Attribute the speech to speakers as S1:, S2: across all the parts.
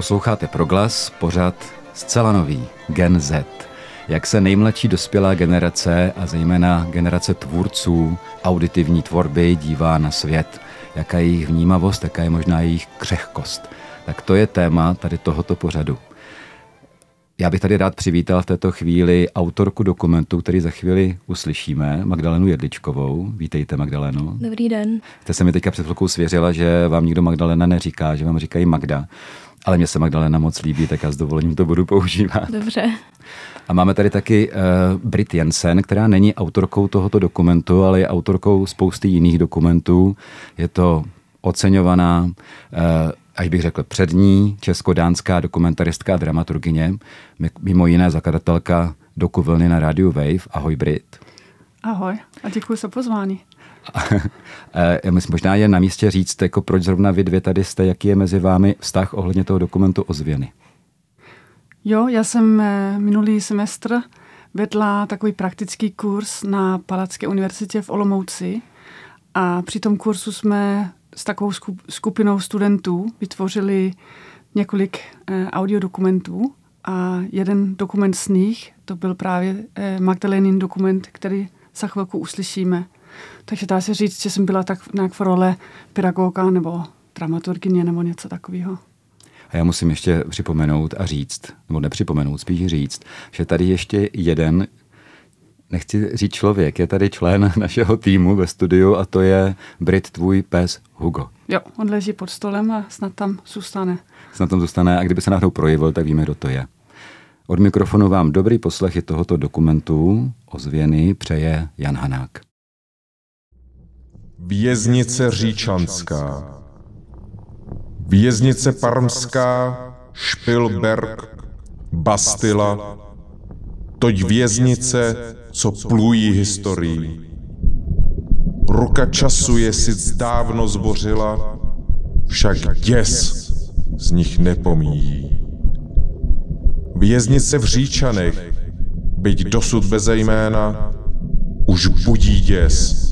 S1: Posloucháte Proglas, pořad zcela nový, Gen Z. Jak se nejmladší dospělá generace a zejména generace tvůrců auditivní tvorby dívá na svět. Jaká je jejich vnímavost, jaká je možná jejich křehkost. Tak to je téma tady tohoto pořadu. Já bych tady rád přivítal v této chvíli autorku dokumentu, který za chvíli uslyšíme, Magdalenu Jedličkovou. Vítejte, Magdaleno.
S2: Dobrý den.
S1: Jste se mi teďka před chvilkou svěřila, že vám nikdo Magdalena neříká, že vám říkají Magda. Ale mně se Magdalena moc líbí, tak já s dovolením to budu používat.
S2: Dobře.
S1: A máme tady taky uh, Brit Jensen, která není autorkou tohoto dokumentu, ale je autorkou spousty jiných dokumentů. Je to oceňovaná, uh, až bych řekl přední, česko-dánská dokumentaristka a dramaturgině, mimo jiné zakladatelka doku Vlny na rádiu Wave. Ahoj Brit.
S3: Ahoj a děkuji za pozvání.
S1: Já myslím, možná je na místě říct, jako proč zrovna vy dvě tady jste, jaký je mezi vámi vztah ohledně toho dokumentu Ozvěny.
S3: Jo, já jsem eh, minulý semestr vedla takový praktický kurz na Palacké univerzitě v Olomouci a při tom kursu jsme s takovou skupinou studentů vytvořili několik eh, audiodokumentů a jeden dokument z nich, to byl právě eh, Magdalenin dokument, který za chvilku uslyšíme. Takže dá se říct, že jsem byla tak nějak v role pedagoga nebo dramaturgině nebo něco takového.
S1: A já musím ještě připomenout a říct, nebo nepřipomenout, spíš říct, že tady ještě jeden, nechci říct člověk, je tady člen našeho týmu ve studiu a to je Brit, tvůj pes Hugo.
S3: Jo, on leží pod stolem a snad tam zůstane.
S1: Snad tam zůstane a kdyby se náhodou projevil, tak víme, kdo to je. Od mikrofonu vám dobrý poslech tohoto dokumentu ozvěny přeje Jan Hanák.
S4: Věznice Říčanská Věznice Parmská, Špilberg, Bastila, toť věznice, co plují historií. Ruka času je si dávno zbořila, však děs z nich nepomíjí. Věznice v Říčanech, byť dosud bez jména, už budí děs,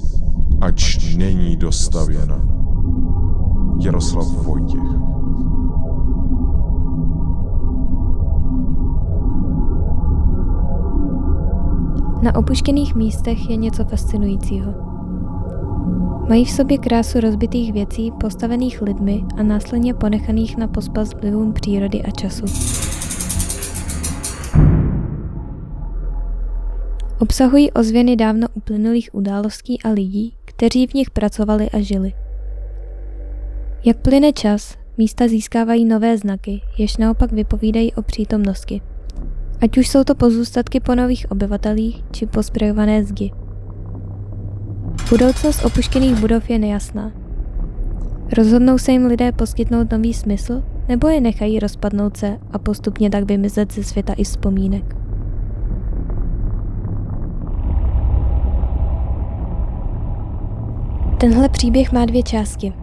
S4: ač není dostavěna. Jaroslav Vojtěch.
S2: Na opuštěných místech je něco fascinujícího. Mají v sobě krásu rozbitých věcí postavených lidmi a následně ponechaných na pospas vlivům přírody a času. Obsahují ozvěny dávno uplynulých událostí a lidí, kteří v nich pracovali a žili. Jak plyne čas, místa získávají nové znaky, jež naopak vypovídají o přítomnosti. Ať už jsou to pozůstatky po nových obyvatelích, či posprejované zdi. Budoucnost opuštěných budov je nejasná. Rozhodnou se jim lidé poskytnout nový smysl, nebo je nechají rozpadnout se a postupně tak vymizet ze světa i vzpomínek. Tenhle příběh má dvě části –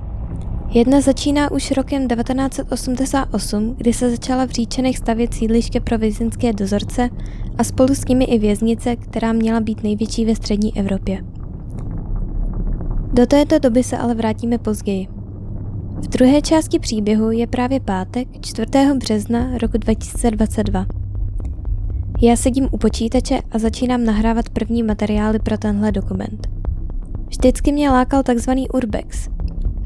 S2: Jedna začíná už rokem 1988, kdy se začala v Říčenech stavět sídliště pro vězeňské dozorce a spolu s nimi i věznice, která měla být největší ve střední Evropě. Do této doby se ale vrátíme později. V druhé části příběhu je právě pátek 4. března roku 2022. Já sedím u počítače a začínám nahrávat první materiály pro tenhle dokument. Vždycky mě lákal takzvaný urbex,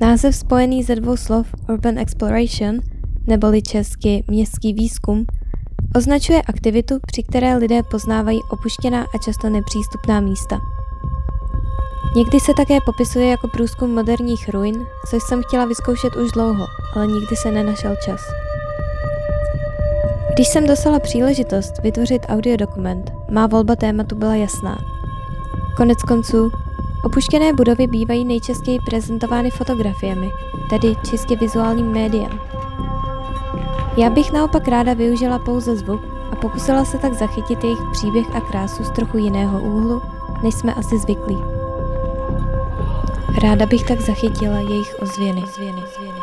S2: Název spojený ze dvou slov Urban Exploration, neboli česky městský výzkum, označuje aktivitu, při které lidé poznávají opuštěná a často nepřístupná místa. Někdy se také popisuje jako průzkum moderních ruin, což jsem chtěla vyzkoušet už dlouho, ale nikdy se nenašel čas. Když jsem dostala příležitost vytvořit audiodokument, má volba tématu byla jasná. Konec konců, Opuštěné budovy bývají nejčastěji prezentovány fotografiemi, tedy čistě vizuálním médiem. Já bych naopak ráda využila pouze zvuk a pokusila se tak zachytit jejich příběh a krásu z trochu jiného úhlu, než jsme asi zvyklí. Ráda bych tak zachytila jejich ozvěny. ozvěny, ozvěny.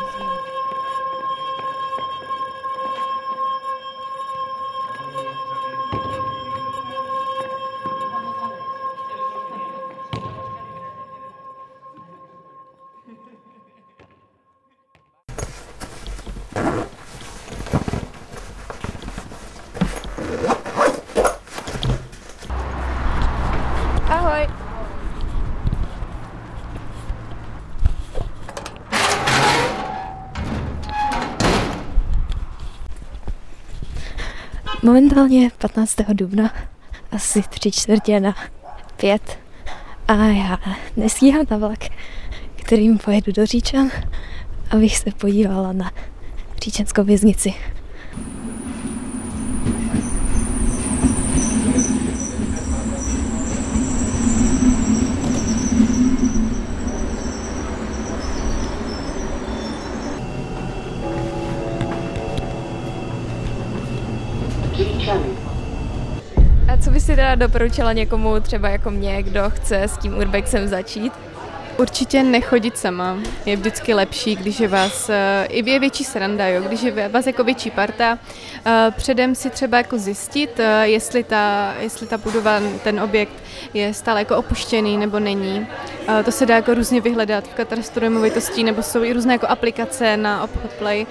S2: Momentálně 15. dubna, asi tři čtvrtě na pět. A já nestíhám na vlak, kterým pojedu do Říčan, abych se podívala na Říčanskou věznici. Teda doporučila někomu, třeba jako mě, kdo chce s tím urbexem začít?
S5: Určitě nechodit sama. Je vždycky lepší, když je vás, eh, i je větší sranda, jo, když je vás jako větší parta. Eh, předem si třeba jako zjistit, eh, jestli ta, jestli ta budova, ten objekt je stále jako opuštěný nebo není. To se dá jako různě vyhledat v katastru nemovitostí, nebo jsou i různé jako aplikace na obchod Play.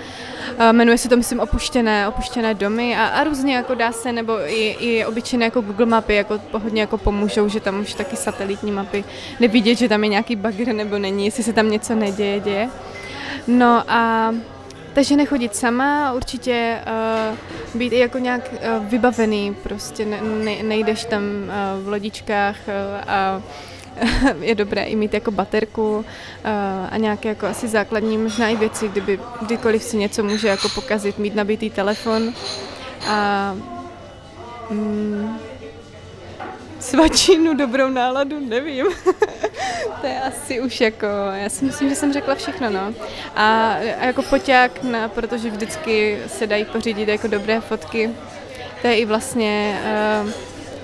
S5: Jmenuje se to, myslím, opuštěné, opuštěné domy a, a různě jako dá se, nebo i, i obyčejné jako Google mapy jako hodně jako pomůžou, že tam už taky satelitní mapy nevidět, že tam je nějaký bagr nebo není, jestli se tam něco neděje, děje. No a takže nechodit sama, určitě uh, být i jako nějak uh, vybavený, prostě ne, ne, nejdeš tam uh, v lodičkách uh, a je dobré i mít jako baterku uh, a nějaké jako asi základní možná i věci, kdyby kdykoliv si něco může jako pokazit, mít nabitý telefon a mm, svačinu, dobrou náladu, nevím. to je asi už jako, já si myslím, že jsem řekla všechno, no. A, a jako foťák, na, protože vždycky se dají pořídit jako dobré fotky. To je i vlastně uh,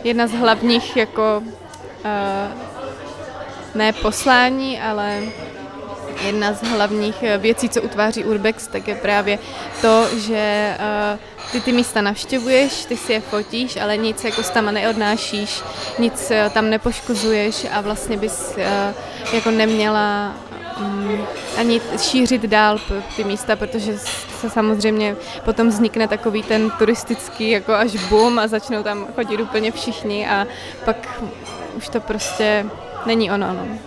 S5: jedna z hlavních jako uh, ne poslání, ale jedna z hlavních eh, věcí, co utváří Urbex, tak je právě to, že uh, ty ty místa navštěvuješ, ty si je fotíš, ale nic jako tam neodnášíš, nic uh, tam nepoškozuješ a vlastně bys jako neměla um, ani šířit dál ty místa, protože se samozřejmě potom vznikne takový ten turistický jako až boom a začnou tam chodit úplně všichni a pak už to prostě není ono. No.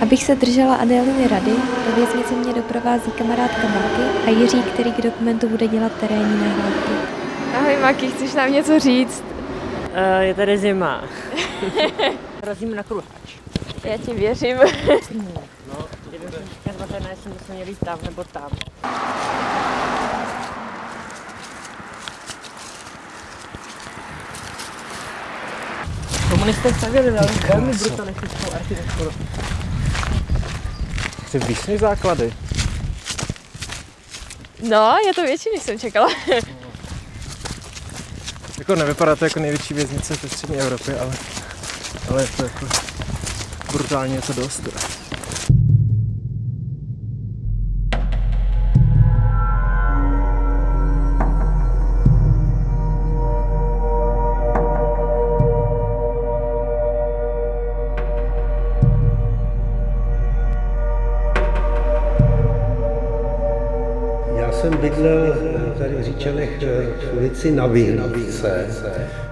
S2: Abych se držela Adéliny rady, do věznice mě doprovází kamarádka Marky a Jiří, který k dokumentu bude dělat terénní nahrávky.
S6: Ahoj Maki, chceš nám něco říct?
S7: Uh, je tady zima. Razíme na kruháč.
S6: Já ti věřím.
S7: no, kdyby se říkat, jestli bychom měli tam nebo tam. Komunisté stavěli velmi brutalistickou architekturu.
S8: Chci vyšší základy.
S6: No, je to větší, než jsem čekala.
S8: jako nevypadá to jako největší věznice ve střední Evropě, ale, ale je to jako brutálně je to dost.
S9: bydlel ulici na Vyhlídce.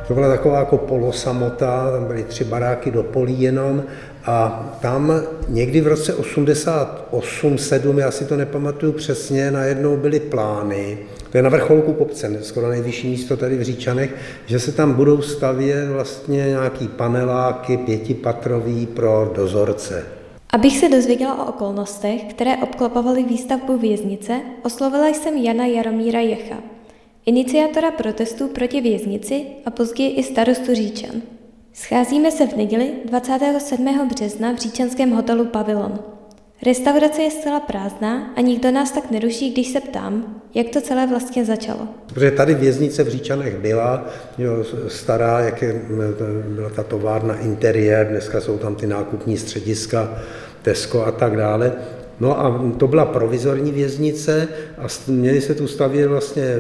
S9: To byla taková jako polosamota, tam byly tři baráky do polí jenom a tam někdy v roce 88, 7, já si to nepamatuju přesně, najednou byly plány, to je na vrcholku kopce, skoro nejvyšší místo tady v Říčanech, že se tam budou stavět vlastně nějaký paneláky pětipatrový pro dozorce.
S2: Abych se dozvěděla o okolnostech, které obklopovaly výstavbu věznice, oslovila jsem Jana Jaromíra Jecha, iniciátora protestů proti věznici a později i starostu Říčan. Scházíme se v neděli 27. března v říčanském hotelu Pavilon. Restaurace je zcela prázdná a nikdo nás tak neruší, když se ptám, jak to celé vlastně začalo.
S9: Protože tady věznice v Říčanech byla, jo, stará, jak je, byla ta továrna interiér, dneska jsou tam ty nákupní střediska, Tesco a tak dále. No a to byla provizorní věznice a měli se tu stavět vlastně e,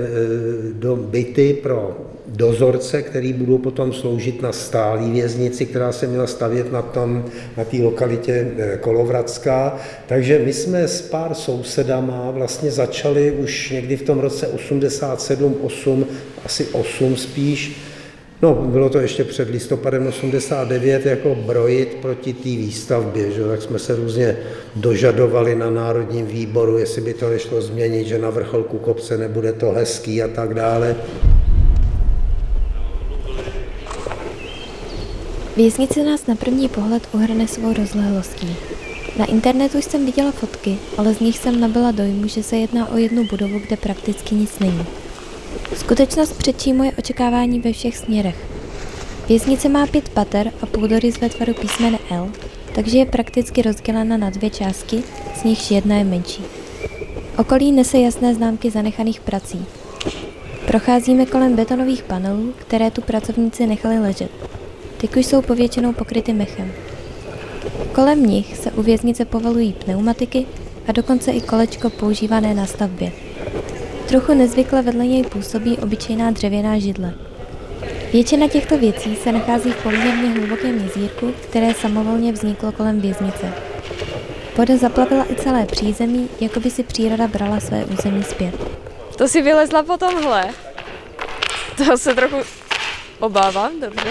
S9: do byty pro dozorce, který budou potom sloužit na stálý věznici, která se měla stavět na tom, na té lokalitě e, Kolovratská. Takže my jsme s pár sousedama vlastně začali už někdy v tom roce 87, 8, asi 8 spíš, No, bylo to ještě před listopadem 89 jako brojit proti té výstavbě, že? tak jsme se různě dožadovali na Národním výboru, jestli by to nešlo změnit, že na vrcholku kopce nebude to hezký a tak dále.
S2: Věznice nás na první pohled uhrne svou rozlehlostí. Na internetu jsem viděla fotky, ale z nich jsem nabyla dojmu, že se jedná o jednu budovu, kde prakticky nic není. Skutečnost předčí moje očekávání ve všech směrech. Věznice má pět pater a půdorys ve tvaru písmene L, takže je prakticky rozdělena na dvě části, z nichž jedna je menší. Okolí nese jasné známky zanechaných prací. Procházíme kolem betonových panelů, které tu pracovníci nechali ležet. Ty už jsou povětšinou pokryty mechem. Kolem nich se u věznice povalují pneumatiky a dokonce i kolečko používané na stavbě. Trochu nezvykle vedle něj působí obyčejná dřevěná židle. Většina těchto věcí se nachází v poměrně hlubokém jezírku, které samovolně vzniklo kolem věznice. Voda zaplavila i celé přízemí, jako by si příroda brala své území zpět.
S6: To si vylezla po tomhle. To se trochu obávám, dobře.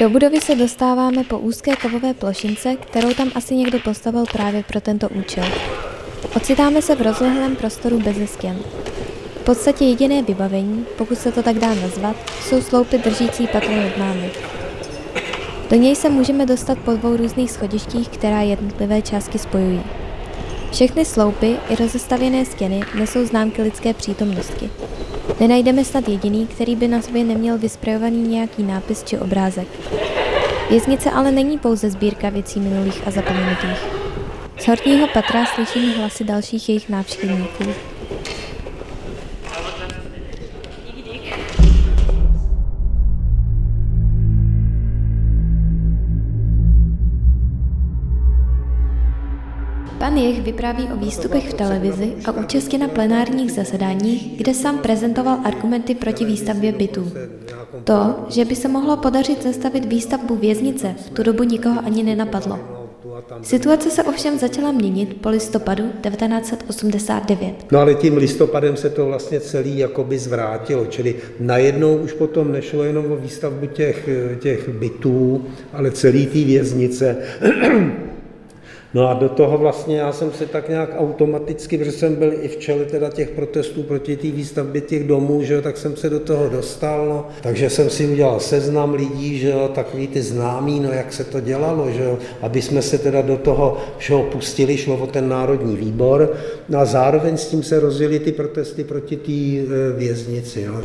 S2: Do budovy se dostáváme po úzké kovové plošince, kterou tam asi někdo postavil právě pro tento účel. Ocitáme se v rozlehlém prostoru bez stěn. V podstatě jediné vybavení, pokud se to tak dá nazvat, jsou sloupy držící patro nad námi. Do něj se můžeme dostat po dvou různých schodištích, která jednotlivé částky spojují. Všechny sloupy i rozestavěné stěny nesou známky lidské přítomnosti. Nenajdeme snad jediný, který by na sobě neměl vysprejovaný nějaký nápis či obrázek. Věznice ale není pouze sbírka věcí minulých a zapomenutých. Z horního patra slyšíme hlasy dalších jejich návštěvníků. Pan Jech vypráví o výstupech v televizi a účasti na plenárních zasedáních, kde sám prezentoval argumenty proti výstavbě bytů. To, že by se mohlo podařit zastavit výstavbu věznice, v tu dobu nikoho ani nenapadlo. Situace se ovšem začala měnit po listopadu 1989.
S9: No ale tím listopadem se to vlastně celý jakoby zvrátilo, čili najednou už potom nešlo jenom o výstavbu těch, těch bytů, ale celý té věznice. No a do toho vlastně já jsem se tak nějak automaticky, protože jsem byl i v čele teda těch protestů proti té výstavbě těch domů, že jo, tak jsem se do toho dostal, no. takže jsem si udělal seznam lidí, že jo, takový ty známý, no jak se to dělalo, že jo, aby jsme se teda do toho všeho pustili, šlo o ten národní výbor, no a zároveň s tím se rozjeli ty protesty proti té e, věznici. No.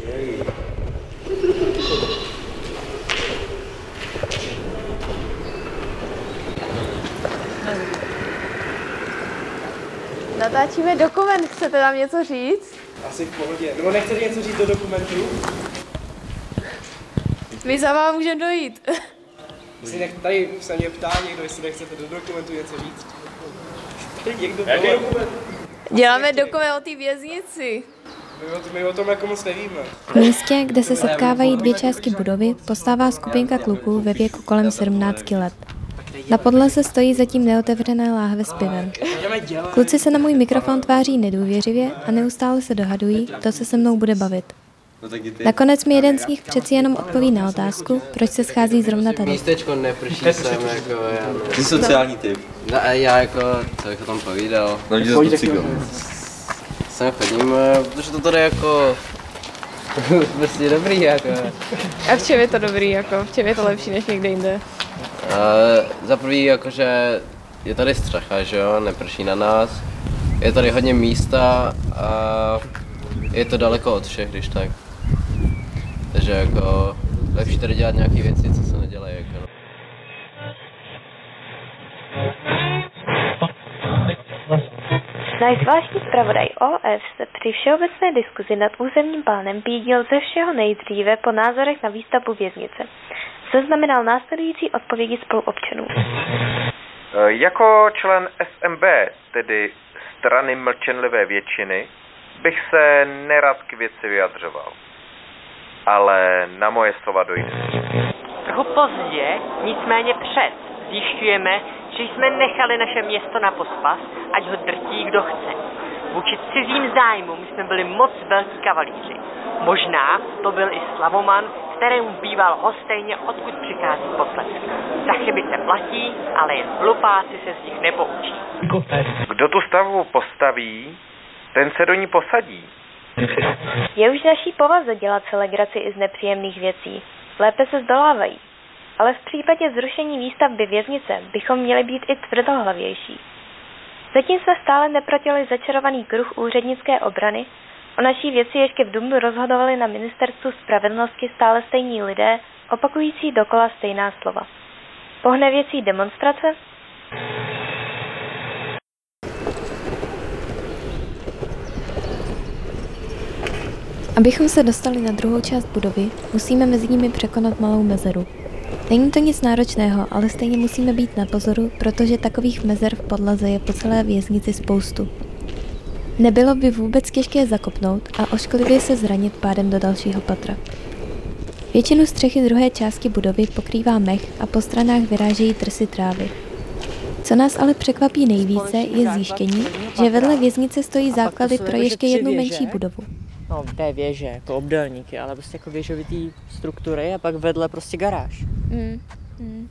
S6: Natáčíme dokument, chcete tam něco říct?
S8: Asi v pohodě. Nebo nechcete něco říct do dokumentu?
S6: My za vám můžeme dojít.
S8: Jestli nech, tady se mě ptá někdo, jestli nechcete do dokumentu něco říct. Tady někdo
S10: Jaký dokument?
S6: Děláme dokument o té věznici.
S8: My o, my o tom jako moc nevíme.
S2: V místě, kde se setkávají dvě části budovy, postává skupinka kluků ve věku kolem 17 let. Na podlaze stojí zatím neotevřené láhve s pivem. Kluci se na můj mikrofon tváří nedůvěřivě a neustále se dohadují, kdo se se mnou bude bavit. Nakonec mi jeden z nich přeci jenom odpoví na otázku, proč se schází zrovna tady.
S11: Místečko neprší sem, jako já...
S10: Jsi sociální typ.
S11: No, a já jako, co bych o tom povídal.
S10: No, zase cigel.
S11: Sem chodím, eh, protože to tady jako... prostě dobrý, jako.
S6: A v čem je to dobrý, jako? V čem je to lepší než někde jinde?
S11: Uh, za prvý jakože je tady střecha, že jo, neprší na nás. Je tady hodně místa a je to daleko od všech, když tak. Takže jako lepší tady dělat nějaké věci, co se nedělají. Jako. no.
S12: Zvláštní zpravodaj OF se při všeobecné diskuzi nad územním plánem pídil ze všeho nejdříve po názorech na výstavbu věznice. Zaznamenal následující odpovědi spoluobčanů.
S13: E, Jako člen SMB, tedy strany mlčenlivé většiny, bych se nerad k věci vyjadřoval. Ale na moje slova dojde.
S7: Trochu pozdě, nicméně před, zjišťujeme, že jsme nechali naše město na pospas, ať ho drtí kdo chce. Vůči cizím zájmům jsme byli moc velký kavalíři. Možná to byl i Slavoman, kterému býval hostejně, odkud přichází potlesk. Za chyby se platí, ale jen hlupáci se z nich nepoučí.
S13: Kdo tu stavbu postaví, ten se do ní posadí.
S12: Je už naší povaze dělat si legraci i z nepříjemných věcí. Lépe se zdolávají. Ale v případě zrušení výstavby věznice bychom měli být i tvrdohlavější. Zatím jsme stále neprotili začarovaný kruh úřednické obrany, o naší věci ještě v Dubnu rozhodovali na ministerstvu spravedlnosti stále stejní lidé, opakující dokola stejná slova. Pohne věcí demonstrace?
S2: Abychom se dostali na druhou část budovy, musíme mezi nimi překonat malou mezeru. Není to nic náročného, ale stejně musíme být na pozoru, protože takových mezer v podlaze je po celé věznici spoustu. Nebylo by vůbec těžké zakopnout a ošklivě se zranit pádem do dalšího patra. Většinu střechy druhé části budovy pokrývá mech a po stranách vyrážejí trsy trávy. Co nás ale překvapí nejvíce, je zjištění, že vedle věznice stojí základy pro ještě jednu menší budovu.
S7: No, té věže, jako obdélníky, ale prostě jako věžovitý struktury a pak vedle prostě garáž.
S6: Mm. Mm.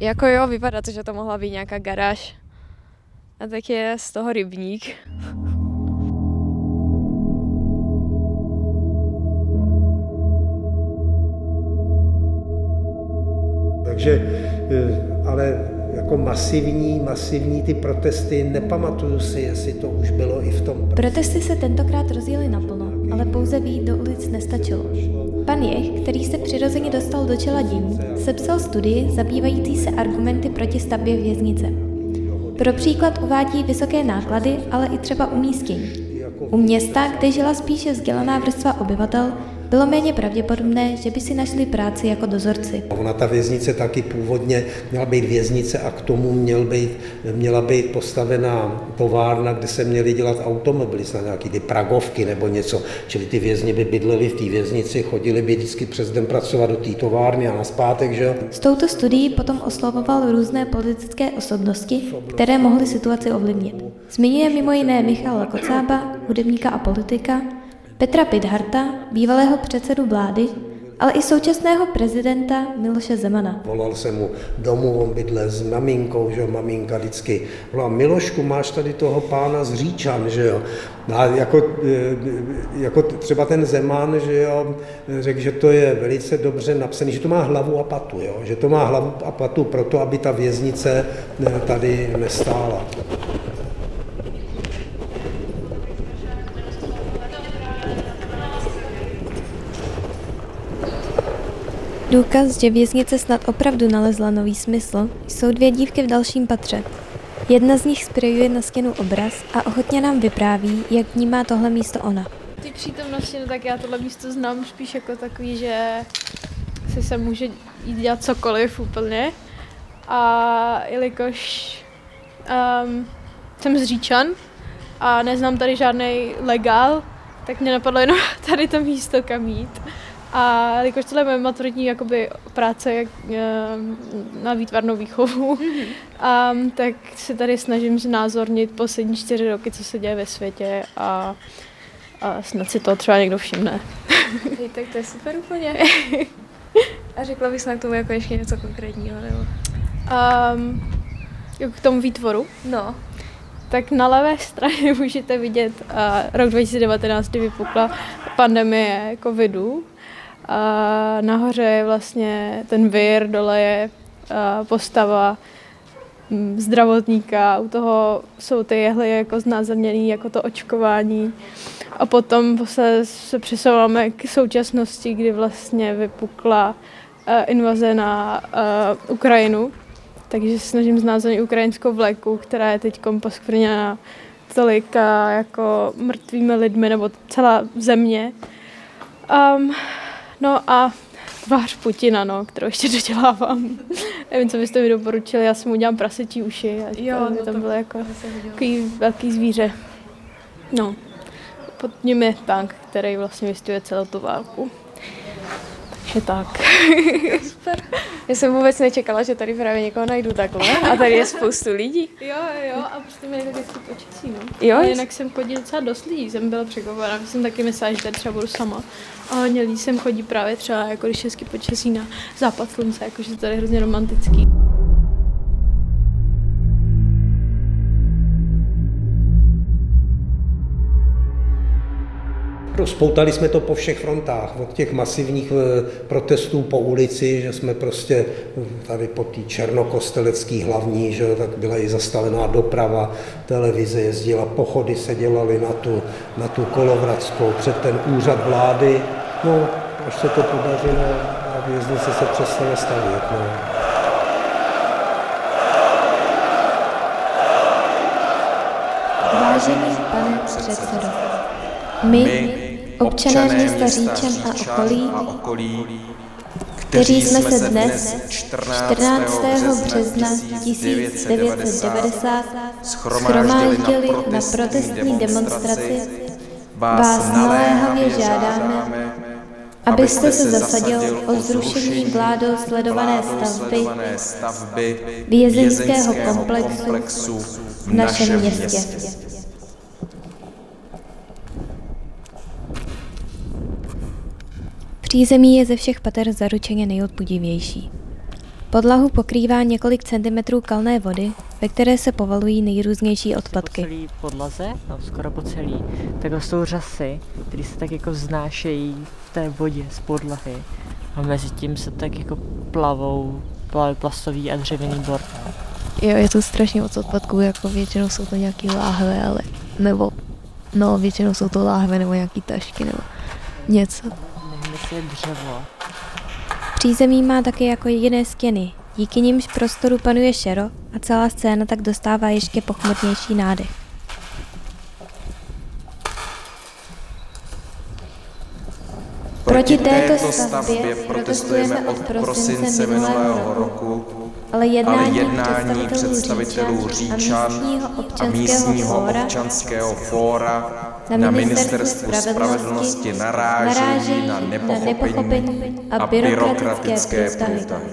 S6: Jako jo, vypadá to, že to mohla být nějaká garáž. A tak je z toho rybník.
S9: Takže, eh, ale jako masivní, masivní ty protesty, nepamatuju si, jestli to už bylo i v tom.
S2: Protesty se tentokrát rozjeli naplno, ale pouze výjít do ulic nestačilo. Pan Jech, který se přirozeně dostal do čela dění, sepsal studii zabývající se argumenty proti stavbě věznice. Pro příklad uvádí vysoké náklady, ale i třeba umístění. U města, kde žila spíše vzdělaná vrstva obyvatel, bylo méně pravděpodobné, že by si našli práci jako dozorci.
S9: Ona ta věznice taky původně měla být věznice a k tomu měl být, měla být postavená továrna, kde se měly dělat automobily, snad nějaký ty pragovky nebo něco. Čili ty vězni by bydleli v té věznici, chodili by vždycky přes den pracovat do té továrny a naspátek, že jo.
S2: S touto studií potom oslovoval různé politické osobnosti, které mohly situaci ovlivnit. Zmiňuje mimo jiné Michala Kocába, hudebníka a politika, Petra Pidharta, bývalého předsedu vlády, ale i současného prezidenta Miloše Zemana.
S9: Volal jsem mu domů, on bydle s maminkou, že jo, maminka vždycky volá, Milošku, máš tady toho pána z Říčan, že jo. No a jako, e, jako třeba ten Zeman, že jo, řekl, že to je velice dobře napsaný, že to má hlavu a patu, jo, že to má hlavu a patu proto, aby ta věznice e, tady nestála.
S2: Důkaz, že věznice snad opravdu nalezla nový smysl, jsou dvě dívky v dalším patře. Jedna z nich sprejuje na stěnu obraz a ochotně nám vypráví, jak vnímá tohle místo ona.
S10: Ty přítomnosti, no tak já tohle místo znám spíš jako takový, že si se může jít dělat cokoliv úplně. A jelikož um, jsem z Říčan a neznám tady žádný legál, tak mě napadlo jenom tady to místo kam jít. A jakož tohle je moje maturitní jakoby, práce jak, ehm, na výtvarnou výchovu, mm-hmm. um, tak se tady snažím znázornit poslední čtyři roky, co se děje ve světě a, a snad si to třeba někdo všimne.
S6: Hej, tak to je super úplně. a řekla bys na k tomu jako ještě něco konkrétního, nebo?
S10: Um, k tomu výtvoru?
S6: No.
S10: Tak na levé straně můžete vidět uh, rok 2019, kdy vypukla pandemie covidu a nahoře je vlastně ten vir, dole je postava mm, zdravotníka, u toho jsou ty jehly jako znázorněný jako to očkování. A potom se, se přesouváme k současnosti, kdy vlastně vypukla uh, invaze na uh, Ukrajinu. Takže se snažím znázornit ukrajinskou vleku, která je teď poskvrněna tolika jako mrtvými lidmi, nebo celá země. Um, No a tvář Putina, no, kterou ještě dodělávám. Nevím, co byste mi doporučili, já si mu udělám prasetí uši. A jo, to, no tam bylo jako takový velký zvíře. No, pod ním je tank, který vlastně vystuje celou tu válku.
S6: Takže tak. Super. Já jsem vůbec nečekala, že tady právě někoho najdu takhle. A tady je spoustu lidí.
S10: Jo, jo, a prostě mi tak hezky počasí, no.
S6: Jo?
S10: A jinak jsem chodí docela dost lidí, jsem byla překvapená, jsem taky myslela, že tady třeba budu sama. A hodně lidí sem chodí právě třeba, jako když hezky počasí na západ slunce, jakože to tady je hrozně romantický.
S9: Rozpoutali jsme to po všech frontách, od těch masivních eh, protestů po ulici, že jsme prostě tady po té černokostelecký hlavní, že tak byla i zastavená doprava, televize jezdila, pochody se dělaly na tu, na tu kolovratskou, před ten úřad vlády, no až se to podařilo a věznice se přestala stavět. No.
S2: Vážený pane předsedo, my, občané města Říčan a okolí, kteří jsme se dnes 14. března 1990 schromáždili na protestní demonstraci, vás naléhavě žádáme, abyste se zasadil o zrušení vládou sledované stavby vězeňského komplexu v našem městě. Přízemí je ze všech pater zaručeně nejodpudivější. Podlahu pokrývá několik centimetrů kalné vody, ve které se povalují nejrůznější odpadky.
S14: Po celý podlaze, no skoro po celý, tak jsou řasy, které se tak jako vznášejí v té vodě z podlahy a mezi tím se tak jako plavou plaví plastový a dřevěný bord.
S2: Jo, je to strašně moc odpadků, jako většinou jsou to nějaký láhve, ale nebo no, většinou jsou to láhve nebo nějaký tašky nebo něco.
S14: Je dřevo.
S2: Přízemí má také jako jediné stěny, díky nimž prostoru panuje šero a celá scéna tak dostává ještě pochmurnější nádech. Proti této stavbě protestujeme od prosince minulého roku, ale jednání,
S15: jednání představitelů Říčan a místního občanského fóra na ministerstvu spravedlnosti narážejí na nepochopení a byrokratické průtahy.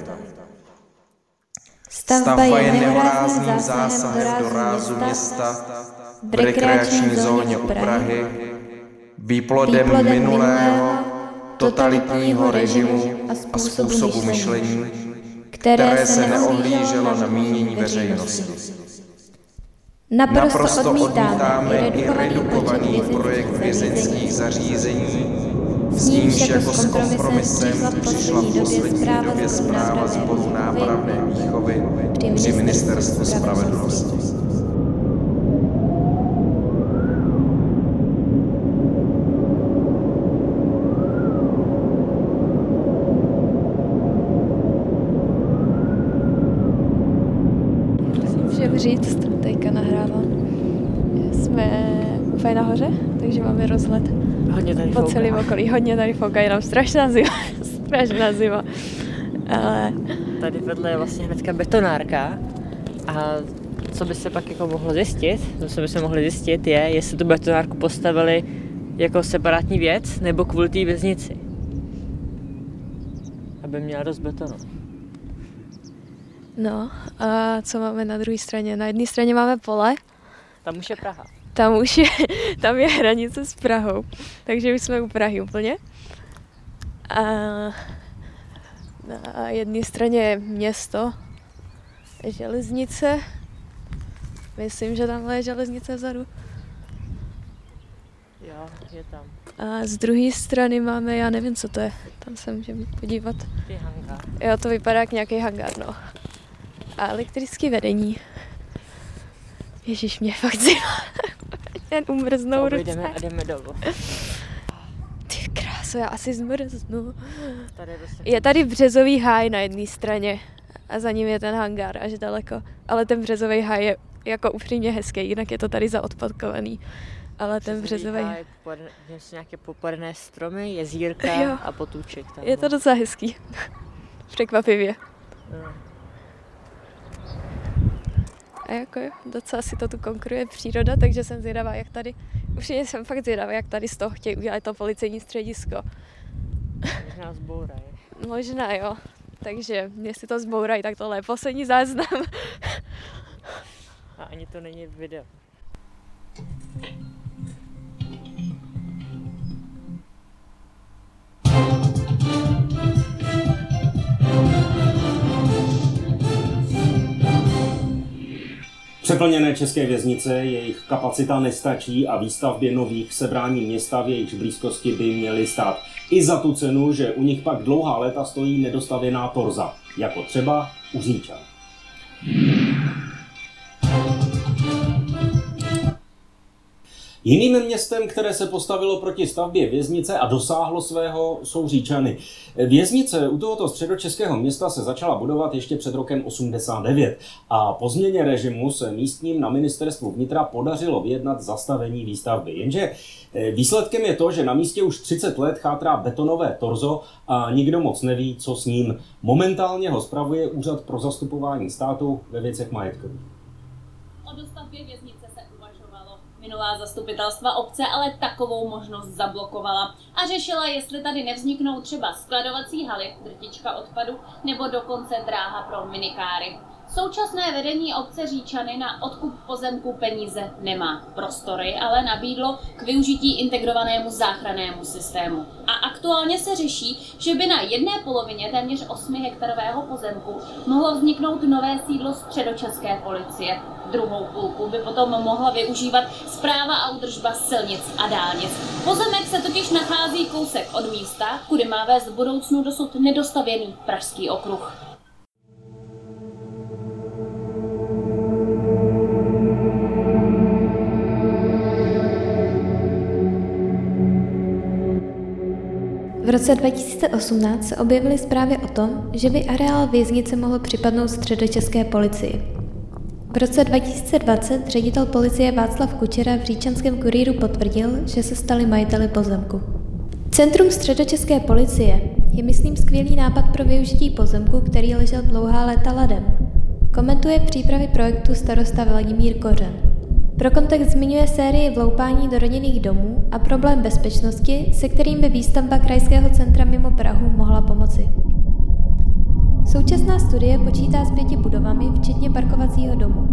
S2: Stavba je
S15: nehorázným zásahem do rázu města v rekreační zóně u Prahy, výplodem minulého totalitního režimu a způsobu myšlení, které se neohlíželo na mínění veřejnosti.
S2: Naprosto,
S15: Naprosto
S2: odmítáme
S15: i
S2: redukovaný
S15: projekt
S2: vězeňských
S15: zařízení, s nímž jako s kompromisem přišla v poslední době zpráva sboru nápravné výchovy při ministerstvu spravedlnosti.
S6: Můžeme říct, teďka nahrávám. Jsme úplně nahoře, takže máme rozhled.
S14: Hodně tady
S6: Po
S14: fouká.
S6: celém okolí, hodně tady fouká, je nám strašná zima, strašná zima. Ale
S14: Tady vedle je vlastně hnedka betonárka a co by se pak jako mohlo zjistit, co by se mohli zjistit je, jestli tu betonárku postavili jako separátní věc nebo kvůli té věznici. Aby měla dost betonu.
S6: no, a co máme na druhé straně? Na jedné straně máme pole,
S14: Tam už je Praha.
S6: Tam už je, tam je hranice s Prahou, takže už jsme u Prahy úplně. A na jedné straně je město, železnice, myslím, že tamhle je železnice vzadu.
S14: Jo, je tam.
S6: A z druhé strany máme, já nevím, co to je, tam se můžeme podívat.
S14: Ty hangár.
S6: Jo, to vypadá jak nějaký hangár, no. A elektrické vedení. Ježíš, mě fakt zima. Jen umrznou ruce.
S14: a jdeme dolů.
S6: Ty kráso, já asi zmrznu.
S14: Tady je dost
S6: Je tady březový háj na jedné straně a za ním je ten hangár až daleko. Ale ten březový háj je jako upřímně hezký, jinak je to tady zaodpadkovaný. Ale ten březový
S14: háj, popadané- jsou nějaké popadené stromy, jezírka
S6: Jo.
S14: a potůček tam.
S6: je to docela hezký. Překvapivě.
S14: Jo.
S6: A jako jo, docela si to tu konkuruje příroda, takže jsem zvědavá, jak tady, už jsem fakt zvědavá, jak tady z toho chtějí udělat to policejní středisko.
S14: Možná zbourají.
S6: Možná jo. Takže jestli to zbourají, tak tohle je poslední záznam.
S14: A ani to není video.
S16: Přeplněné české věznice, jejich kapacita nestačí a výstavbě nových sebrání města v jejich blízkosti by měly stát i za tu cenu, že u nich pak dlouhá léta stojí nedostavěná torza, jako třeba u Říčan. Jiným městem, které se postavilo proti stavbě věznice a dosáhlo svého, jsou Říčany. Věznice u tohoto středočeského města se začala budovat ještě před rokem 89 a po změně režimu se místním na ministerstvu vnitra podařilo vyjednat zastavení výstavby. Jenže eh, výsledkem je to, že na místě už 30 let chátrá betonové torzo a nikdo moc neví, co s ním. Momentálně ho spravuje Úřad pro zastupování státu ve věcech majetkových.
S17: O dostavbě věznice Minulá zastupitelstva obce ale takovou možnost zablokovala a řešila, jestli tady nevzniknou třeba skladovací haly, drtička odpadu nebo dokonce dráha pro minikáry. Současné vedení obce Říčany na odkup pozemku peníze nemá. Prostory ale nabídlo k využití integrovanému záchrannému systému. A aktuálně se řeší, že by na jedné polovině téměř 8 hektarového pozemku mohlo vzniknout nové sídlo středočeské policie. Druhou půlku by potom mohla využívat zpráva a údržba silnic a dálnic. Pozemek se totiž nachází kousek od místa, kudy má vést v budoucnu dosud nedostavěný pražský okruh.
S2: V roce 2018 se objevily zprávy o tom, že by areál věznice mohl připadnout středočeské policii. V roce 2020 ředitel policie Václav Kučera v Říčanském kuríru potvrdil, že se stali majiteli pozemku. Centrum středočeské policie je, myslím, skvělý nápad pro využití pozemku, který ležel dlouhá léta ladem. Komentuje přípravy projektu starosta Vladimír Kořen. Pro kontext zmiňuje sérii vloupání do rodinných domů a problém bezpečnosti, se kterým by výstavba krajského centra mimo Prahu mohla pomoci. Současná studie počítá s pěti budovami, včetně parkovacího domu.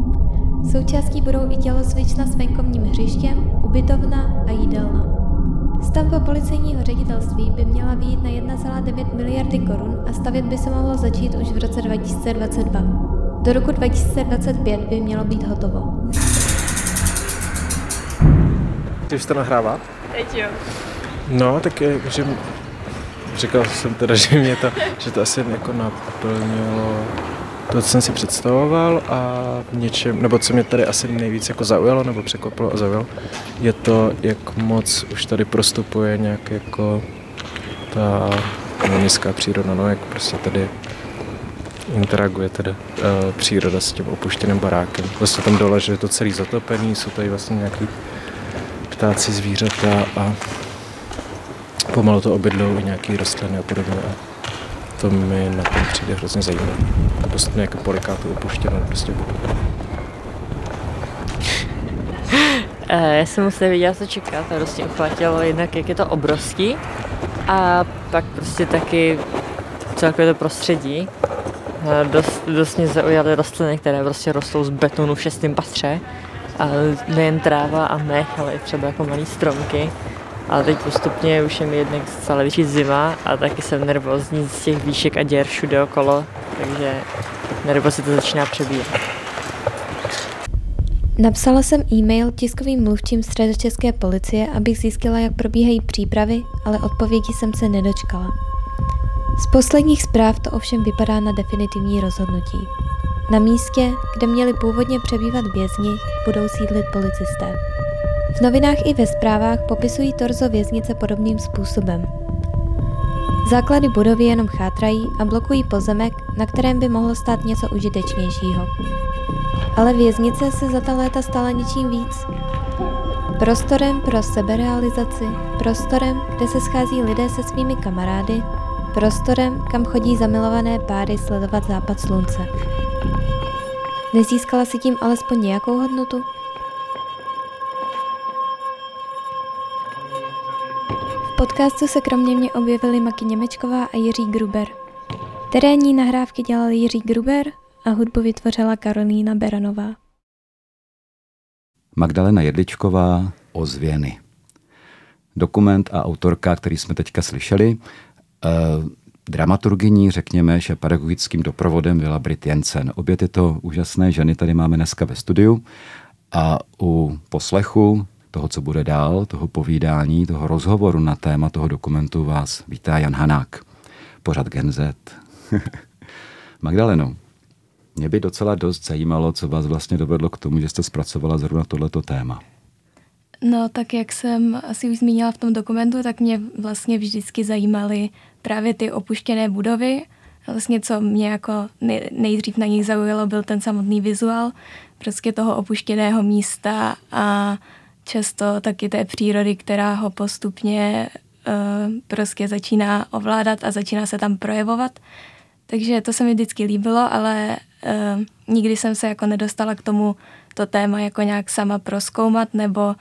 S2: Součástí budou i tělocvična s venkovním hřištěm, ubytovna a jídelna. Stavba policejního ředitelství by měla výjít na 1,9 miliardy korun a stavět by se mohlo začít už v roce 2022. Do roku 2025 by mělo být hotovo.
S8: Ty už to nahrává?
S6: Teď jo.
S8: No, tak je, že říkal jsem teda, že mě to, že to asi jako naplnilo to, co jsem si představoval a něčem, nebo co mě tady asi nejvíc jako zaujalo nebo překvapilo a zaujalo, je to, jak moc už tady prostupuje nějak jako ta městská příroda, no jak prostě tady interaguje teda uh, příroda s tím opuštěným barákem. Vlastně tam dole, že je to celý zatopený, jsou tady vlastně nějaký ptáci, zvířata a pomalu to obydlou i nějaký rostliny a podobně. A to mi na tom přijde hrozně zajímavé. To prostě nějaké polikátu opuštěno prostě bude.
S14: Eh, já jsem musel vidět, co čekat a prostě uchvátilo jednak, jak je to obrovský a pak prostě taky celkové to prostředí. Eh, dost, dost mě zaujaly rostliny, které prostě rostou z betonu v šestém patře a nejen tráva a mech, ale i třeba jako malý stromky. Ale teď postupně už je mi jednak stále větší zima a taky jsem nervózní z těch výšek a děr všude okolo, takže nervozita začíná přebíjet.
S2: Napsala jsem e-mail tiskovým mluvčím středočeské policie, abych zjistila, jak probíhají přípravy, ale odpovědi jsem se nedočkala. Z posledních zpráv to ovšem vypadá na definitivní rozhodnutí. Na místě, kde měli původně přebývat vězni, budou sídlit policisté. V novinách i ve zprávách popisují torzo věznice podobným způsobem. Základy budovy jenom chátrají a blokují pozemek, na kterém by mohlo stát něco užitečnějšího. Ale věznice se za ta léta stala ničím víc. Prostorem pro seberealizaci, prostorem, kde se schází lidé se svými kamarády, prostorem, kam chodí zamilované páry sledovat západ slunce. Nezískala si tím alespoň nějakou hodnotu? V podcastu se kromě mě objevili Maky Němečková a Jiří Gruber.
S18: Terénní nahrávky dělal Jiří Gruber a hudbu vytvořila Karolína Beranová.
S1: Magdalena Jedličková Ozvěny. Dokument a autorka, který jsme teďka slyšeli, eh, dramaturgyní, řekněme, že pedagogickým doprovodem byla Brit Jensen. Obě tyto úžasné ženy tady máme dneska ve studiu a u poslechu toho, co bude dál, toho povídání, toho rozhovoru na téma toho dokumentu vás vítá Jan Hanák, pořad Gen Z. Magdaleno, mě by docela dost zajímalo, co vás vlastně dovedlo k tomu, že jste zpracovala zrovna tohleto téma.
S18: No, tak jak jsem asi už zmínila v tom dokumentu, tak mě vlastně vždycky zajímaly právě ty opuštěné budovy. Vlastně co mě jako nejdřív na nich zaujalo, byl ten samotný vizuál prostě toho opuštěného místa a často taky té přírody, která ho postupně uh, prostě začíná ovládat a začíná se tam projevovat. Takže to se mi vždycky líbilo, ale uh, nikdy jsem se jako nedostala k tomu to téma jako nějak sama proskoumat nebo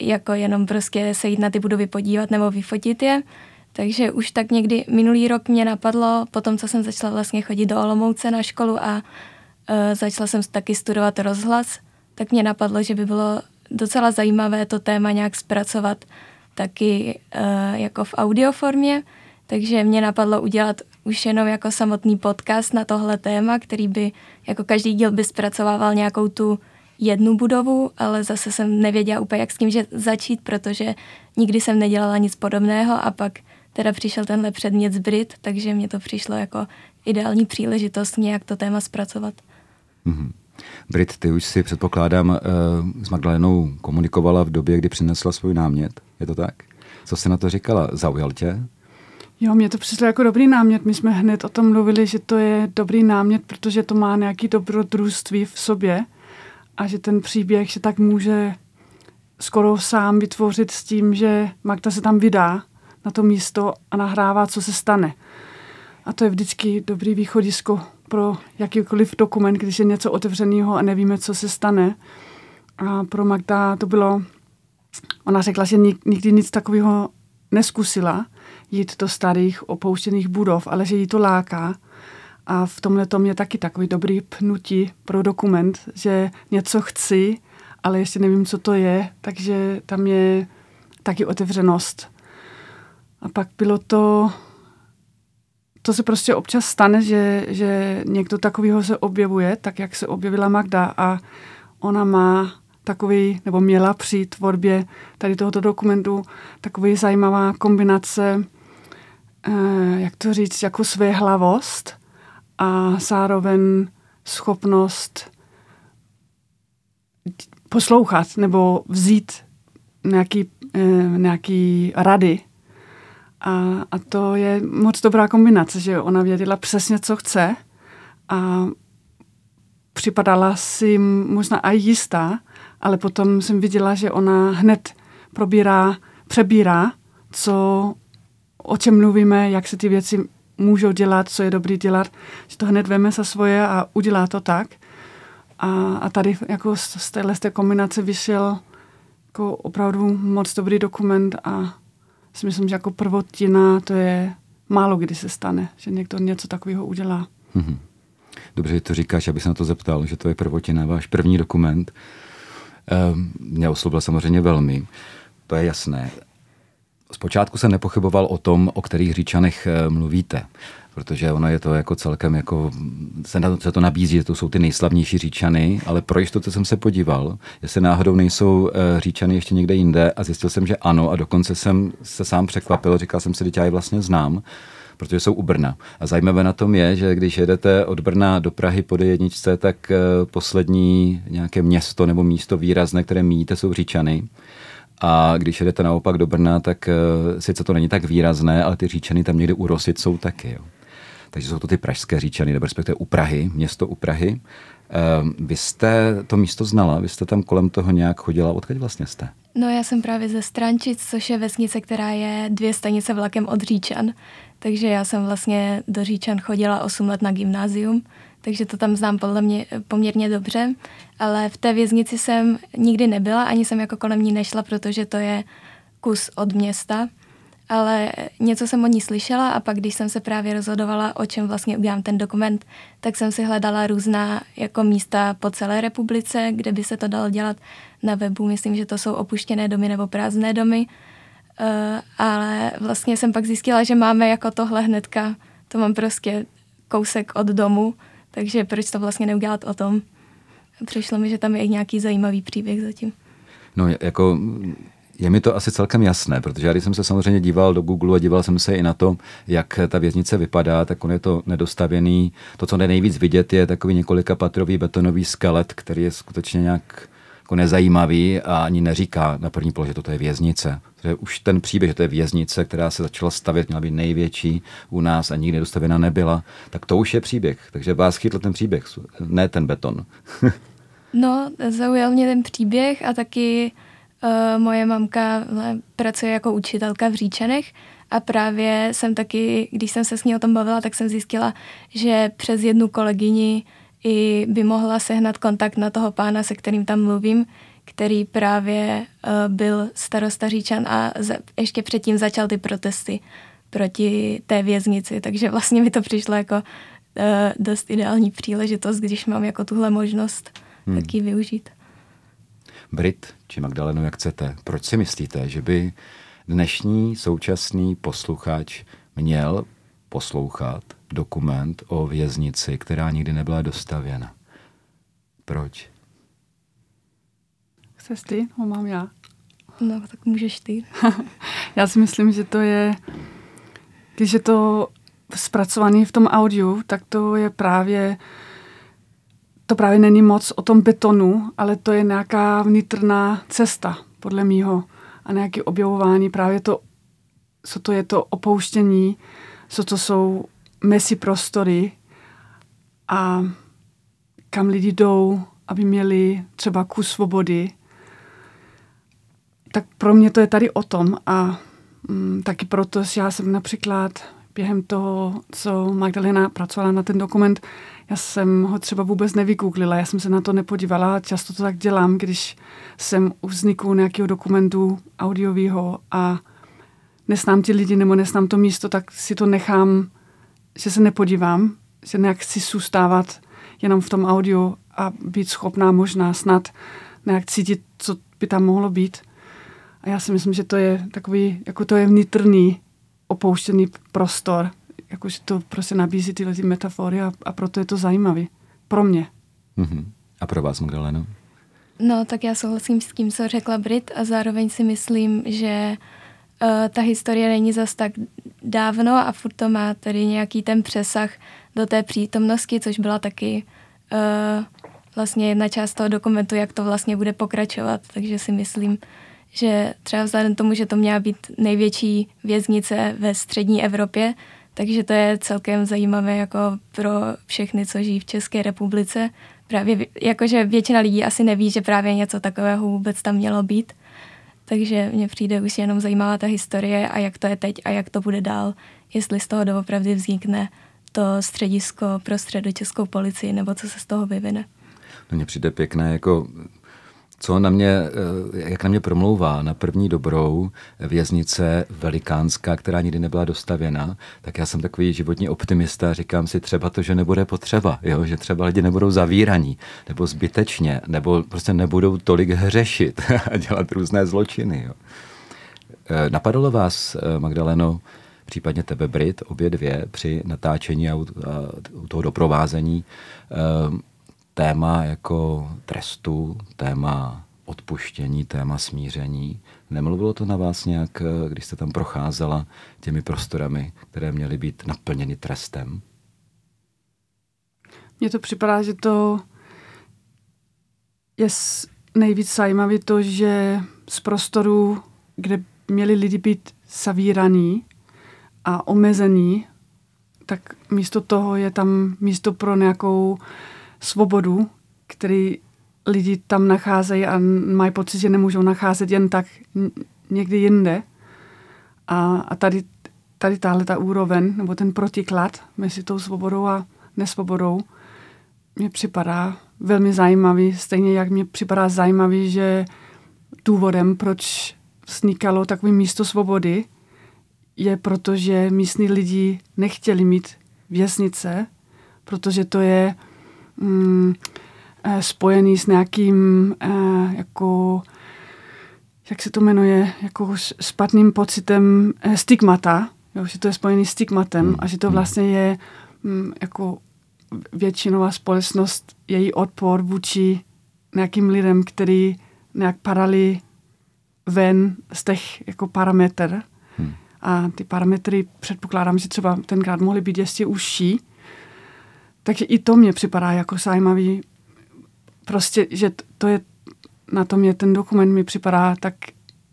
S18: jako jenom prostě se jít na ty budovy podívat nebo vyfotit je. Takže už tak někdy minulý rok mě napadlo, potom co jsem začala vlastně chodit do Olomouce na školu a uh, začala jsem taky studovat rozhlas, tak mě napadlo, že by bylo docela zajímavé to téma nějak zpracovat taky uh, jako v audioformě, takže mě napadlo udělat už jenom jako samotný podcast na tohle téma, který by, jako každý díl by zpracovával nějakou tu jednu budovu, ale zase jsem nevěděla úplně, jak s tím že začít, protože nikdy jsem nedělala nic podobného a pak teda přišel tenhle předmět z Brit, takže mě to přišlo jako ideální příležitost nějak to téma zpracovat.
S1: Mm-hmm. Brit, ty už si předpokládám eh, s Magdalenou komunikovala v době, kdy přinesla svůj námět. Je to tak? Co jsi na to říkala? Zaujal tě?
S3: Jo, mě to přišlo jako dobrý námět. My jsme hned o tom mluvili, že to je dobrý námět, protože to má nějaký dobrodružství v sobě a že ten příběh se tak může skoro sám vytvořit s tím, že Magda se tam vydá na to místo a nahrává, co se stane. A to je vždycky dobrý východisko pro jakýkoliv dokument, když je něco otevřeného a nevíme, co se stane. A pro Magda to bylo, ona řekla, že nikdy nic takového neskusila, jít do starých opouštěných budov, ale že jí to láká. A v tomhle tom je taky takový dobrý pnutí pro dokument, že něco chci, ale ještě nevím, co to je, takže tam je taky otevřenost. A pak bylo to to se prostě občas stane, že, že někdo takového se objevuje, tak jak se objevila Magda. A ona má takový, nebo měla při tvorbě tady tohoto dokumentu takový zajímavá kombinace, eh, jak to říct, jako své hlavost a zároveň schopnost poslouchat nebo vzít nějaký, eh, nějaký rady a, a to je moc dobrá kombinace, že ona věděla přesně, co chce a připadala si možná i jistá, ale potom jsem viděla, že ona hned probírá, přebírá, co, o čem mluvíme, jak se ty věci můžou dělat, co je dobrý dělat, že to hned veme za svoje a udělá to tak. A, a tady jako z, z téhle z té kombinace vyšel jako opravdu moc dobrý dokument a si myslím, že jako prvotina to je málo kdy se stane, že někdo něco takového udělá. Mm-hmm.
S1: Dobře, že to říkáš, abych se na to zeptal, že to je prvotina, váš první dokument. Ehm, mě oslovil samozřejmě velmi, to je jasné. Zpočátku jsem nepochyboval o tom, o kterých říčanech eh, mluvíte protože ono je to jako celkem, jako se, na, se to nabízí, že to jsou ty nejslavnější říčany, ale pro jistotu jsem se podíval, jestli náhodou nejsou uh, říčany ještě někde jinde a zjistil jsem, že ano a dokonce jsem se sám překvapil, říkal jsem si, že já je vlastně znám, protože jsou u Brna. A zajímavé na tom je, že když jedete od Brna do Prahy po jedničce, tak uh, poslední nějaké město nebo místo výrazné, které míjíte, jsou Říčany. A když jedete naopak do Brna, tak uh, sice to není tak výrazné, ale ty Říčany tam někde u Rosit jsou taky. Jo. Takže jsou to ty pražské říčany, nebo respektive u Prahy, město u Prahy. Ehm, vy jste to místo znala, vy jste tam kolem toho nějak chodila, odkud vlastně jste?
S18: No já jsem právě ze Strančic, což je vesnice, která je dvě stanice vlakem od Říčan. Takže já jsem vlastně do Říčan chodila 8 let na gymnázium, takže to tam znám podle mě poměrně dobře. Ale v té věznici jsem nikdy nebyla, ani jsem jako kolem ní nešla, protože to je kus od města ale něco jsem o ní slyšela a pak, když jsem se právě rozhodovala, o čem vlastně udělám ten dokument, tak jsem si hledala různá jako místa po celé republice, kde by se to dalo dělat na webu. Myslím, že to jsou opuštěné domy nebo prázdné domy. Uh, ale vlastně jsem pak zjistila, že máme jako tohle hnedka, to mám prostě kousek od domu, takže proč to vlastně neudělat o tom? Přišlo mi, že tam je i nějaký zajímavý příběh zatím.
S1: No, jako je mi to asi celkem jasné, protože já když jsem se samozřejmě díval do Google a díval jsem se i na to, jak ta věznice vypadá, tak on je to nedostavěný. To, co nejvíc vidět, je takový několika patrový betonový skelet, který je skutečně nějak jako nezajímavý a ani neříká na první pohled, že toto je věznice. Že už ten příběh, že to je věznice, která se začala stavět, měla být největší u nás a nikdy dostavěna nebyla, tak to už je příběh. Takže vás chytl ten příběh, ne ten beton.
S18: no, zaujal mě ten příběh a taky moje mamka pracuje jako učitelka v Říčanech a právě jsem taky, když jsem se s ní o tom bavila, tak jsem zjistila, že přes jednu kolegyni i by mohla sehnat kontakt na toho pána, se kterým tam mluvím, který právě uh, byl starosta Říčan a za, ještě předtím začal ty protesty proti té věznici, takže vlastně mi to přišlo jako uh, dost ideální příležitost, když mám jako tuhle možnost hmm. taky využít.
S1: Brit či Magdalenu, jak chcete. Proč si myslíte, že by dnešní současný posluchač měl poslouchat dokument o věznici, která nikdy nebyla dostavěna? Proč?
S3: Chceš ty? Ho mám já.
S18: No, tak můžeš ty.
S3: já si myslím, že to je, když je to zpracovaný v tom audiu, tak to je právě to právě není moc o tom betonu, ale to je nějaká vnitřná cesta, podle mýho, a nějaké objevování, právě to, co to je to opouštění, co to jsou mesi prostory a kam lidi jdou, aby měli třeba kus svobody. Tak pro mě to je tady o tom a mm, taky proto já jsem například během toho, co Magdalena pracovala na ten dokument, já jsem ho třeba vůbec nevygooglila, já jsem se na to nepodívala, často to tak dělám, když jsem u vzniku nějakého dokumentu audiového a nesnám ti lidi nebo nesnám to místo, tak si to nechám, že se nepodívám, že nějak chci zůstávat jenom v tom audiu a být schopná možná snad nějak cítit, co by tam mohlo být. A já si myslím, že to je takový, jako to je vnitřní opouštěný prostor, jakože to prostě nabízí tyhle ty metafory a, a proto je to zajímavý. Pro mě.
S1: Mm-hmm. A pro vás, Magdalena?
S18: No, tak já souhlasím s tím, co řekla Brit a zároveň si myslím, že uh, ta historie není zas tak dávno a furt to má tady nějaký ten přesah do té přítomnosti, což byla taky uh, vlastně jedna část toho dokumentu, jak to vlastně bude pokračovat. Takže si myslím, že třeba vzhledem tomu, že to měla být největší věznice ve střední Evropě, takže to je celkem zajímavé jako pro všechny, co žijí v České republice. Právě jakože většina lidí asi neví, že právě něco takového vůbec tam mělo být. Takže mně přijde už jenom zajímavá ta historie a jak to je teď a jak to bude dál, jestli z toho doopravdy vznikne to středisko pro středočeskou policii nebo co se z toho vyvine.
S1: No mně přijde pěkné, jako co na mě, eh, jak na mě promlouvá na první dobrou věznice velikánská, která nikdy nebyla dostavěna, tak já jsem takový životní optimista, říkám si třeba to, že nebude potřeba, jo? že třeba lidi nebudou zavíraní, nebo zbytečně, nebo prostě nebudou tolik hřešit a dělat různé zločiny. Jo? Eh, napadlo vás, eh, Magdaleno, případně tebe Brit, obě dvě, při natáčení a u toho doprovázení téma jako trestu, téma odpuštění, téma smíření. Nemluvilo to na vás nějak, když jste tam procházela těmi prostorami, které měly být naplněny trestem?
S3: Mně to připadá, že to je nejvíc zajímavé to, že z prostoru, kde měli lidi být zavíraný a omezený, tak místo toho je tam místo pro nějakou svobodu, který lidi tam nacházejí a mají pocit, že nemůžou nacházet jen tak někdy jinde. A, a tady, tady tahle ta úroveň, nebo ten protiklad mezi tou svobodou a nesvobodou, mě připadá velmi zajímavý, stejně jak mě připadá zajímavý, že důvodem, proč vznikalo takové místo svobody, je proto, že místní lidi nechtěli mít věznice, protože to je mm, eh, spojený s nějakým eh, jako jak se to jmenuje, jako špatným pocitem eh, stigmata, jo, že to je spojený s stigmatem hmm. a že to vlastně je mm, jako většinová společnost, její odpor vůči nějakým lidem, který nějak parali ven z těch jako parametr. Hmm. A ty parametry předpokládám, že třeba tenkrát mohly být ještě užší. Takže i to mě připadá jako zajímavý. Prostě, že to je, na tom je ten dokument mi připadá tak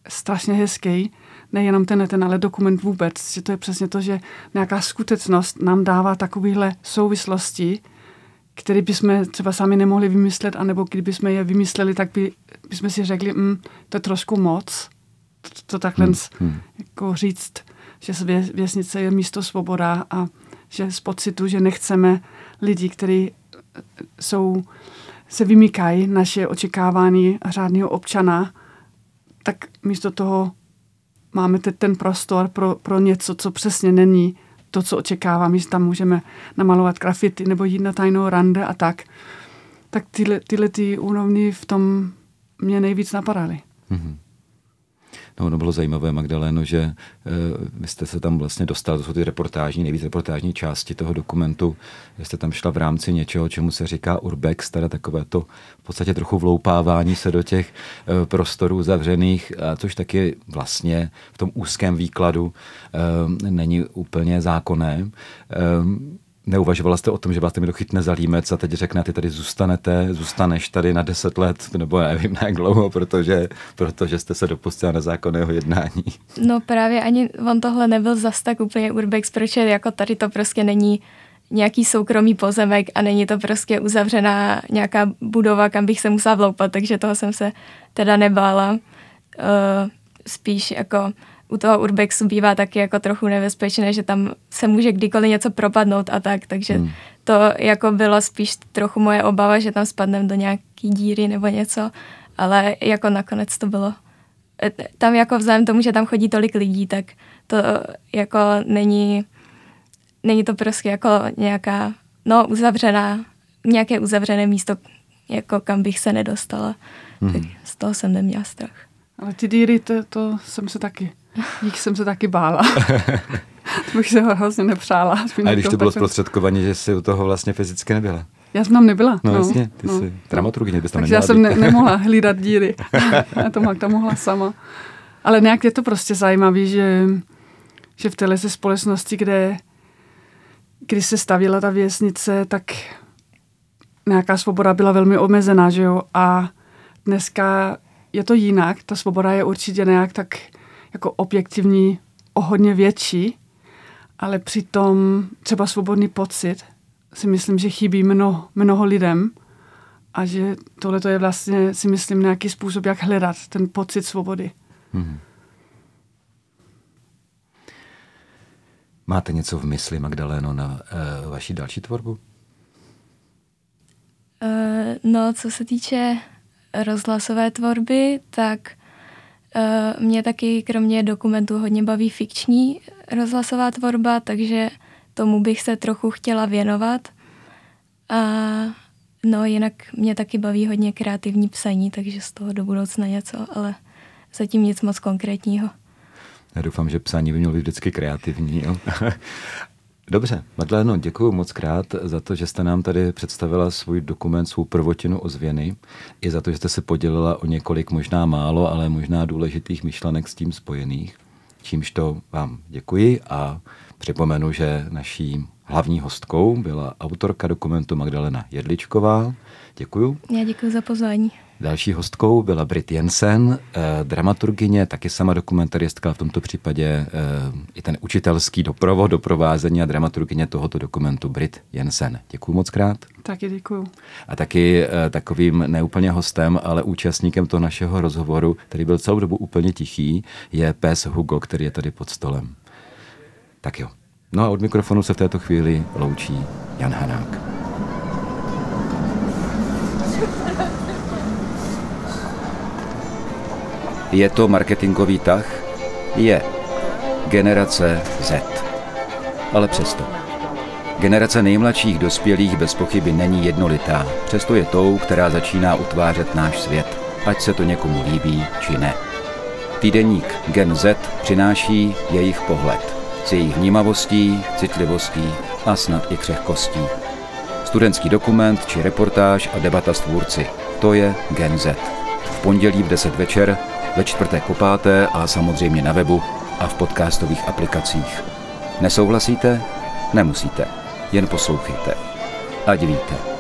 S3: strašně hezký. Nejenom ten, ten, ale dokument vůbec. Že to je přesně to, že nějaká skutečnost nám dává takovéhle souvislosti, které bychom třeba sami nemohli vymyslet, anebo kdybychom je vymysleli, tak by, bychom si řekli, mm, to je trošku moc, to, to takhle hmm. hmm. jako říct, že vě, věznice je místo svoboda a že z pocitu, že nechceme lidi, kteří jsou, se vymykají naše očekávání řádného občana, tak místo toho máme ten prostor pro, pro něco, co přesně není to, co očekávám, že tam můžeme namalovat grafity nebo jít na tajnou rande a tak, tak tyhle, tyhle ty úrovni v tom mě nejvíc napadaly. Mm-hmm.
S1: No, ono bylo zajímavé, Magdaleno, že e, vy jste se tam vlastně dostal, to jsou ty reportážní, nejvíc reportážní části toho dokumentu, že jste tam šla v rámci něčeho, čemu se říká urbex, teda takové to v podstatě trochu vloupávání se do těch e, prostorů zavřených, a což taky vlastně v tom úzkém výkladu e, není úplně zákonné. E, Neuvažovala jste o tom, že vás někdo chytne za límec a teď řekne, ty tady zůstanete, zůstaneš tady na deset let, nebo nevím na jak dlouho, protože, protože jste se dopustila nezákonného jednání.
S18: No právě ani on tohle nebyl zas tak úplně urbex, protože jako tady to prostě není nějaký soukromý pozemek a není to prostě uzavřená nějaká budova, kam bych se musela vloupat, takže toho jsem se teda nebála. Uh, spíš jako u toho urbexu bývá taky jako trochu nebezpečné, že tam se může kdykoliv něco propadnout a tak, takže hmm. to jako bylo spíš trochu moje obava, že tam spadneme do nějaký díry nebo něco, ale jako nakonec to bylo e, tam jako vzájem tomu, že tam chodí tolik lidí, tak to jako není, není to prostě jako nějaká, no uzavřená, nějaké uzavřené místo, jako kam bych se nedostala. Hmm. Tak z toho jsem neměla strach.
S3: Ale ty díry, to, to jsem se taky Jich jsem se taky bála. to bych se ho hrozně nepřála.
S1: A když to bylo zprostředkovaně, že jsi u toho vlastně fyzicky nebyla?
S3: Já jsem tam nebyla.
S1: No, no jasně, ty no. jsi dramaturgyně, bys tam
S3: Takže já jsem ne, nemohla hlídat díry. já to tam mohla sama. Ale nějak je to prostě zajímavé, že, že v téhle společnosti, kde když se stavila ta věznice, tak nějaká svoboda byla velmi omezená, že jo? A dneska je to jinak. Ta svoboda je určitě nějak tak jako objektivní o hodně větší, ale přitom třeba svobodný pocit si myslím, že chybí mnoho, mnoho lidem a že tohle je vlastně, si myslím, nějaký způsob, jak hledat ten pocit svobody. Hmm.
S1: Máte něco v mysli, Magdaleno, na uh, vaši další tvorbu?
S18: Uh, no, co se týče rozhlasové tvorby, tak mě taky kromě dokumentů hodně baví fikční rozhlasová tvorba, takže tomu bych se trochu chtěla věnovat. A no jinak mě taky baví hodně kreativní psaní, takže z toho do budoucna něco, ale zatím nic moc konkrétního.
S1: Já doufám, že psání by mělo být vždycky kreativní. Jo? Dobře, Madleno, děkuji moc krát za to, že jste nám tady představila svůj dokument, svou prvotinu ozvěny, i za to, že jste se podělila o několik možná málo, ale možná důležitých myšlenek s tím spojených. Čímž to vám děkuji a připomenu, že naší hlavní hostkou byla autorka dokumentu Magdalena Jedličková. Děkuju.
S18: Já děkuji za pozvání.
S1: Další hostkou byla Brit Jensen, eh, dramaturgině, taky sama dokumentaristka, v tomto případě eh, i ten učitelský doprovod, doprovázení a dramaturgině tohoto dokumentu Brit Jensen. Děkuji moc krát.
S3: Taky děkuji.
S1: A taky eh, takovým neúplně hostem, ale účastníkem toho našeho rozhovoru, který byl celou dobu úplně tichý, je pes Hugo, který je tady pod stolem. Tak jo. No a od mikrofonu se v této chvíli loučí Jan Hanák. Je to marketingový tah? Je. generace Z. Ale přesto. Generace nejmladších dospělých bez pochyby není jednolitá, přesto je tou, která začíná utvářet náš svět, ať se to někomu líbí či ne. Týdeník Gen Z přináší jejich pohled s jejich vnímavostí, citlivostí a snad i křehkostí. Studentský dokument či reportáž a debata s tvůrci. To je Gen Z. V pondělí v 10 večer, ve čtvrtek po páté a samozřejmě na webu a v podcastových aplikacích. Nesouhlasíte? Nemusíte. Jen poslouchejte. Ať víte.